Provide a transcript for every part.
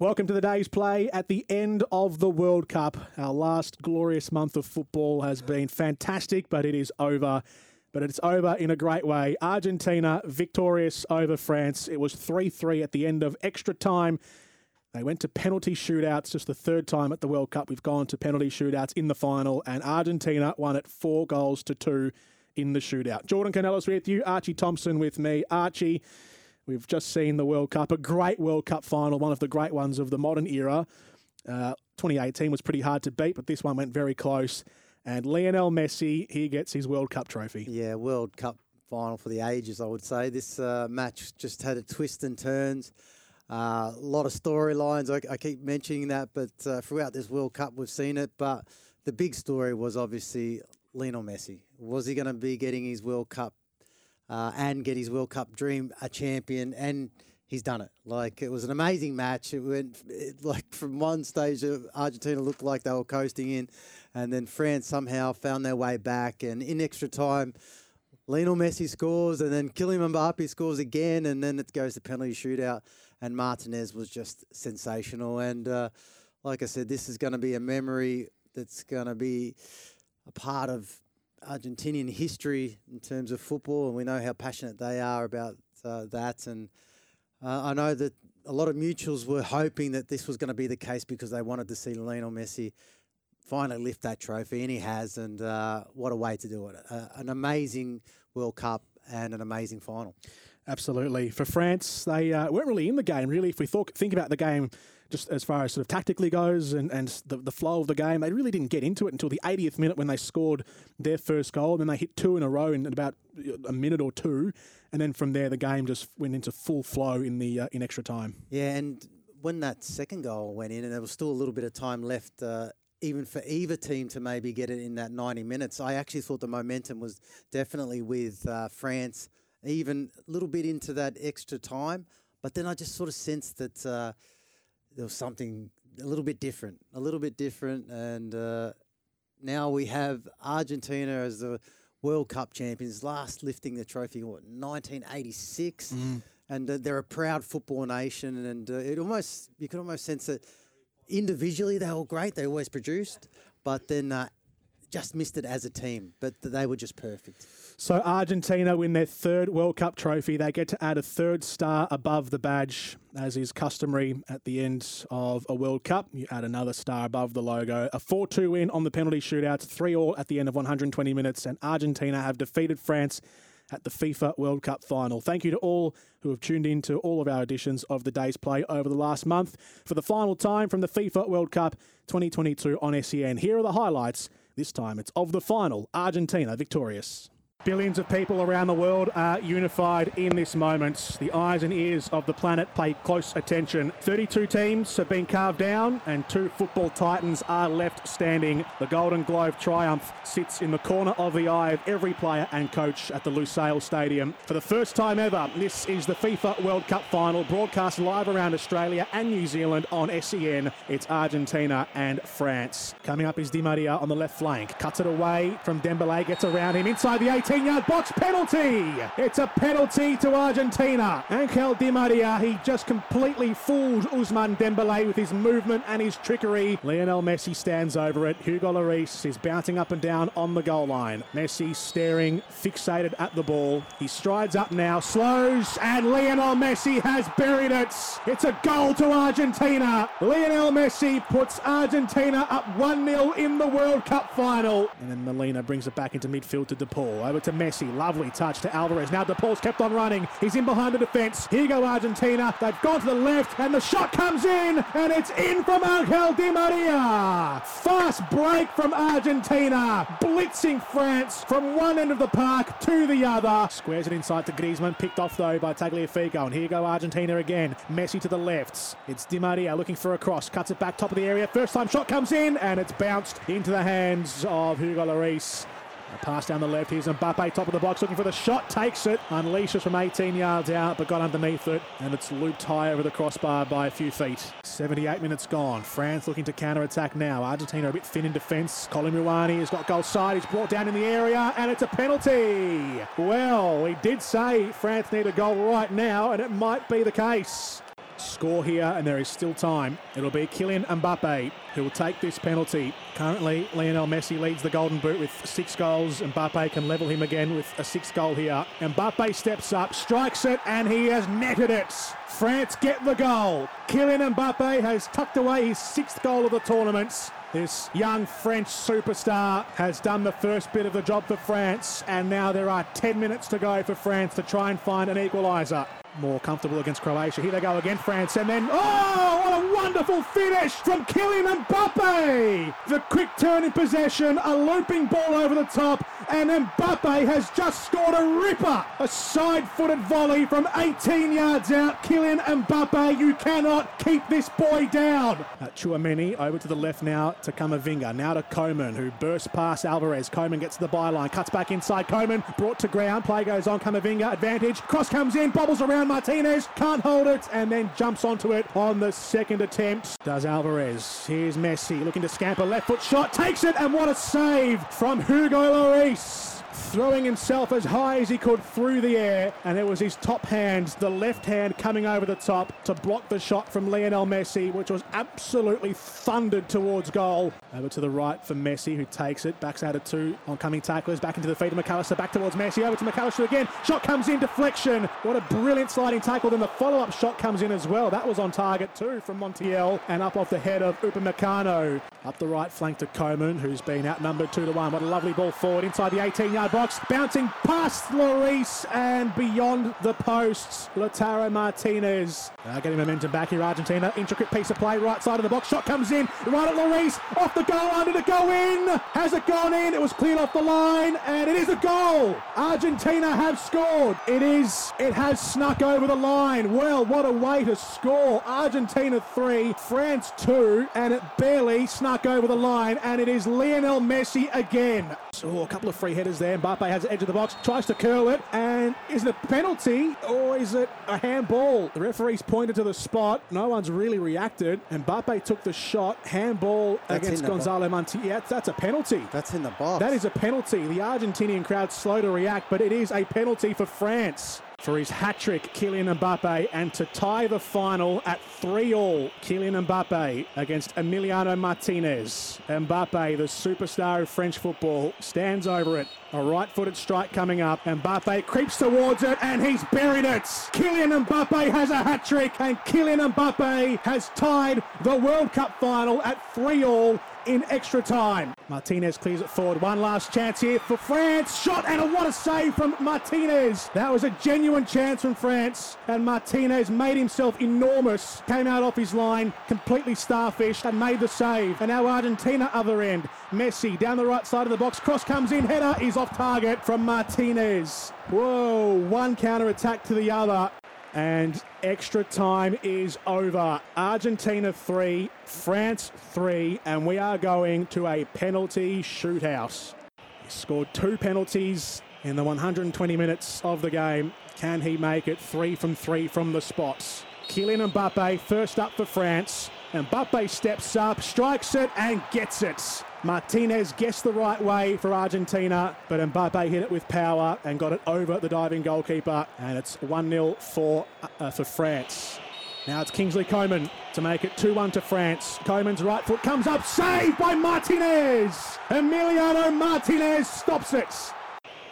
Welcome to the day's play at the end of the World Cup. Our last glorious month of football has been fantastic, but it is over. But it's over in a great way. Argentina victorious over France. It was 3 3 at the end of extra time. They went to penalty shootouts, just the third time at the World Cup we've gone to penalty shootouts in the final, and Argentina won it four goals to two in the shootout. Jordan Canellis with you, Archie Thompson with me. Archie, We've just seen the World Cup, a great World Cup final, one of the great ones of the modern era. Uh, 2018 was pretty hard to beat, but this one went very close. And Lionel Messi, he gets his World Cup trophy. Yeah, World Cup final for the ages, I would say. This uh, match just had a twist and turns. A uh, lot of storylines. I, I, keep mentioning that, but uh, throughout this World Cup, we've seen it. But the big story was obviously Lionel Messi. Was he going to be getting his World Cup uh, and get his World Cup dream a champion, and he's done it. Like it was an amazing match. It went it, like from one stage, Argentina looked like they were coasting in, and then France somehow found their way back, and in extra time. Lionel Messi scores, and then Kylian Mbappe scores again, and then it goes to penalty shootout. And Martinez was just sensational. And uh, like I said, this is going to be a memory that's going to be a part of Argentinian history in terms of football, and we know how passionate they are about uh, that. And uh, I know that a lot of mutuals were hoping that this was going to be the case because they wanted to see Lionel Messi finally lift that trophy, and he has. And uh, what a way to do it! an amazing World Cup and an amazing final. Absolutely. For France, they uh, weren't really in the game, really. If we thought, think about the game just as far as sort of tactically goes and, and the, the flow of the game, they really didn't get into it until the 80th minute when they scored their first goal. And then they hit two in a row in about a minute or two. And then from there, the game just went into full flow in the uh, in extra time. Yeah, and when that second goal went in, and there was still a little bit of time left, uh, even for either team to maybe get it in that 90 minutes, I actually thought the momentum was definitely with uh, France, even a little bit into that extra time. But then I just sort of sensed that uh, there was something a little bit different, a little bit different, and uh, now we have Argentina as the World Cup champions, last lifting the trophy what 1986, mm. and uh, they're a proud football nation, and uh, it almost you could almost sense that individually they were great, they always produced, but then uh, just missed it as a team, but they were just perfect. So Argentina win their third World Cup trophy. They get to add a third star above the badge, as is customary at the end of a World Cup. You add another star above the logo. A 4-2 win on the penalty shootouts, 3-all at the end of 120 minutes, and Argentina have defeated France at the FIFA World Cup final. Thank you to all who have tuned in to all of our editions of the day's play over the last month for the final time from the FIFA World Cup 2022 on SEN. Here are the highlights. This time it's of the final, Argentina victorious. Billions of people around the world are unified in this moment. The eyes and ears of the planet pay close attention. 32 teams have been carved down, and two football titans are left standing. The Golden Globe triumph sits in the corner of the eye of every player and coach at the Lusail Stadium. For the first time ever, this is the FIFA World Cup final, broadcast live around Australia and New Zealand on SEN. It's Argentina and France. Coming up is Di Maria on the left flank. Cuts it away from Dembele, gets around him inside the 18. 18 yard box penalty. It's a penalty to Argentina. Angel Di Maria, he just completely fooled Ousmane Dembele with his movement and his trickery. Lionel Messi stands over it. Hugo Lloris is bouncing up and down on the goal line. Messi staring, fixated at the ball. He strides up now, slows, and Lionel Messi has buried it. It's a goal to Argentina. Lionel Messi puts Argentina up 1 0 in the World Cup final. And then Molina brings it back into midfield to De Paul. Over to Messi. Lovely touch to Alvarez. Now De Paul's kept on running. He's in behind the defence. Here go Argentina. They've gone to the left, and the shot comes in, and it's in from Angel Di Maria. Fast break from Argentina, blitzing France from one end of the park to the other. Squares it inside to Griezmann, picked off though by Tagliafico. And here go Argentina again. Messi to the left. It's Di Maria looking for a cross, cuts it back top of the area. First time shot comes in, and it's bounced into the hands of Hugo Lloris. A pass down the left. Here's Mbappe, top of the box, looking for the shot. Takes it, unleashes from 18 yards out, but got underneath it, and it's looped high over the crossbar by a few feet. 78 minutes gone. France looking to counter attack now. Argentina a bit thin in defence. Kolo Muani has got goal side. He's brought down in the area, and it's a penalty. Well, we did say France need a goal right now, and it might be the case score here, and there is still time. It'll be Kylian Mbappe who will take this penalty. Currently, Lionel Messi leads the Golden Boot with six goals. Mbappe can level him again with a sixth goal here. Mbappe steps up, strikes it, and he has netted it. France get the goal. Kylian Mbappe has tucked away his sixth goal of the tournament. This young French superstar has done the first bit of the job for France, and now there are 10 minutes to go for France to try and find an equaliser more comfortable against Croatia. Here they go again, France, and then, oh, what a wonderful finish from Kylian Mbappe! The quick turn in possession, a looping ball over the top, and Mbappe has just scored a ripper! A side-footed volley from 18 yards out. Kylian Mbappe, you cannot keep this boy down! Uh, Tchouameni over to the left now to Camavinga. Now to Coman, who bursts past Alvarez. Coman gets to the byline, cuts back inside. Coman brought to ground. Play goes on. Camavinga, advantage. Cross comes in, bobbles around Martinez, can't hold it, and then jumps onto it on the second attempt. Does Alvarez. Here's Messi looking to scamper. Left foot shot, takes it, and what a save from Hugo Lloris Peace throwing himself as high as he could through the air, and it was his top hand, the left hand coming over the top to block the shot from Lionel Messi, which was absolutely thundered towards goal. Over to the right for Messi, who takes it, backs out of two oncoming tacklers, back into the feet of Mac Allister, back towards Messi, over to Mac Allister again. Shot comes in, deflection. What a brilliant sliding tackle. Then the follow up shot comes in as well. That was on target too from Montiel, and up off the head of Upamecano. Up the right flank to Coman, who's been outnumbered 2 to 1. What a lovely ball forward inside the 18 yard box, bouncing past Lloris and beyond the posts. Lautaro Martinez. Now getting momentum back here, Argentina. Intricate piece of play, right side of the box. Shot comes in, right at Lloris. Off the goal line, did it go in? Has it gone in? It was cleared off the line, and it is a goal. Argentina have scored. It is, it has snuck over the line. Well, what a way to score. Argentina 3, France 2, and it barely snuck over the line, and it is Lionel Messi again. Oh, a couple of free headers there. Mbappe has the edge of the box, tries to curl it, and is it a penalty or is it a handball? The referee's pointed to the spot. No one's really reacted. Mbappe took the shot. Handball That's against in the bo- Gonzalo Monti. Yeah, that's a penalty. That's in the box. That is a penalty. The Argentinian crowd slow to react, but it is a penalty for France. For his hat trick, Kylian Mbappe, and to tie the final at 3 all, Kylian Mbappe against Emiliano Martinez. Mbappe, the superstar of French football, stands over it. A right footed strike coming up. Mbappe creeps towards it and he's buried it. Kylian Mbappe has a hat trick, and Kylian Mbappe has tied the World Cup final at 3 all in extra time. Martinez clears it forward. One last chance here for France. Shot and a what a save from Martinez. That was a genuine chance from France. And Martinez made himself enormous. Came out off his line, completely starfished, and made the save. And now Argentina other end. Messi down the right side of the box. Cross comes in. Header is off target from Martinez. Whoa, one counter attack to the other. And extra time is over. Argentina 3, France 3, and we are going to a penalty shootout. He scored two penalties in the 120 minutes of the game. Can he make it three from three from the spots? Kylian Mbappe first up for France. Mbappe steps up, strikes it, and gets it. Martinez guessed the right way for Argentina, but Mbappe hit it with power and got it over the diving goalkeeper, and it's 1 0 for, uh, for France. Now it's Kingsley Coman to make it 2 1 to France. Coman's right foot comes up, saved by Martinez! Emiliano Martinez stops it.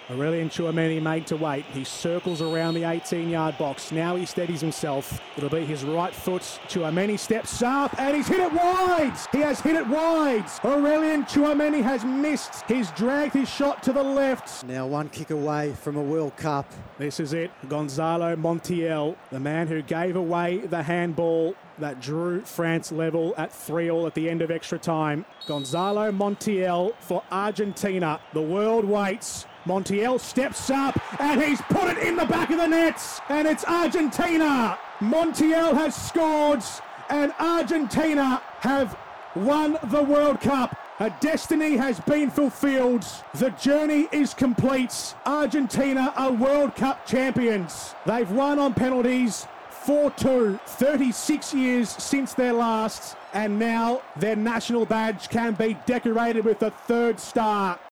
Aurelien Tchouameni made to wait. He circles around the 18-yard box. Now he steadies himself. It'll be his right foot. Tchouameni steps up and he's hit it wide. He has hit it wide. Aurelien Tchouameni has missed. He's dragged his shot to the left. Now one kick away from a World Cup. This is it. Gonzalo Montiel, the man who gave away the handball that drew France level at 3 all at the end of extra time. Gonzalo Montiel for Argentina. The world waits. Montiel steps up and he's put it in the back of the nets, and it's Argentina. Montiel has scored, and Argentina have won the World Cup. A destiny has been fulfilled. The journey is complete. Argentina are World Cup champions. They've won on penalties 4 2, 36 years since their last, and now their national badge can be decorated with the third star.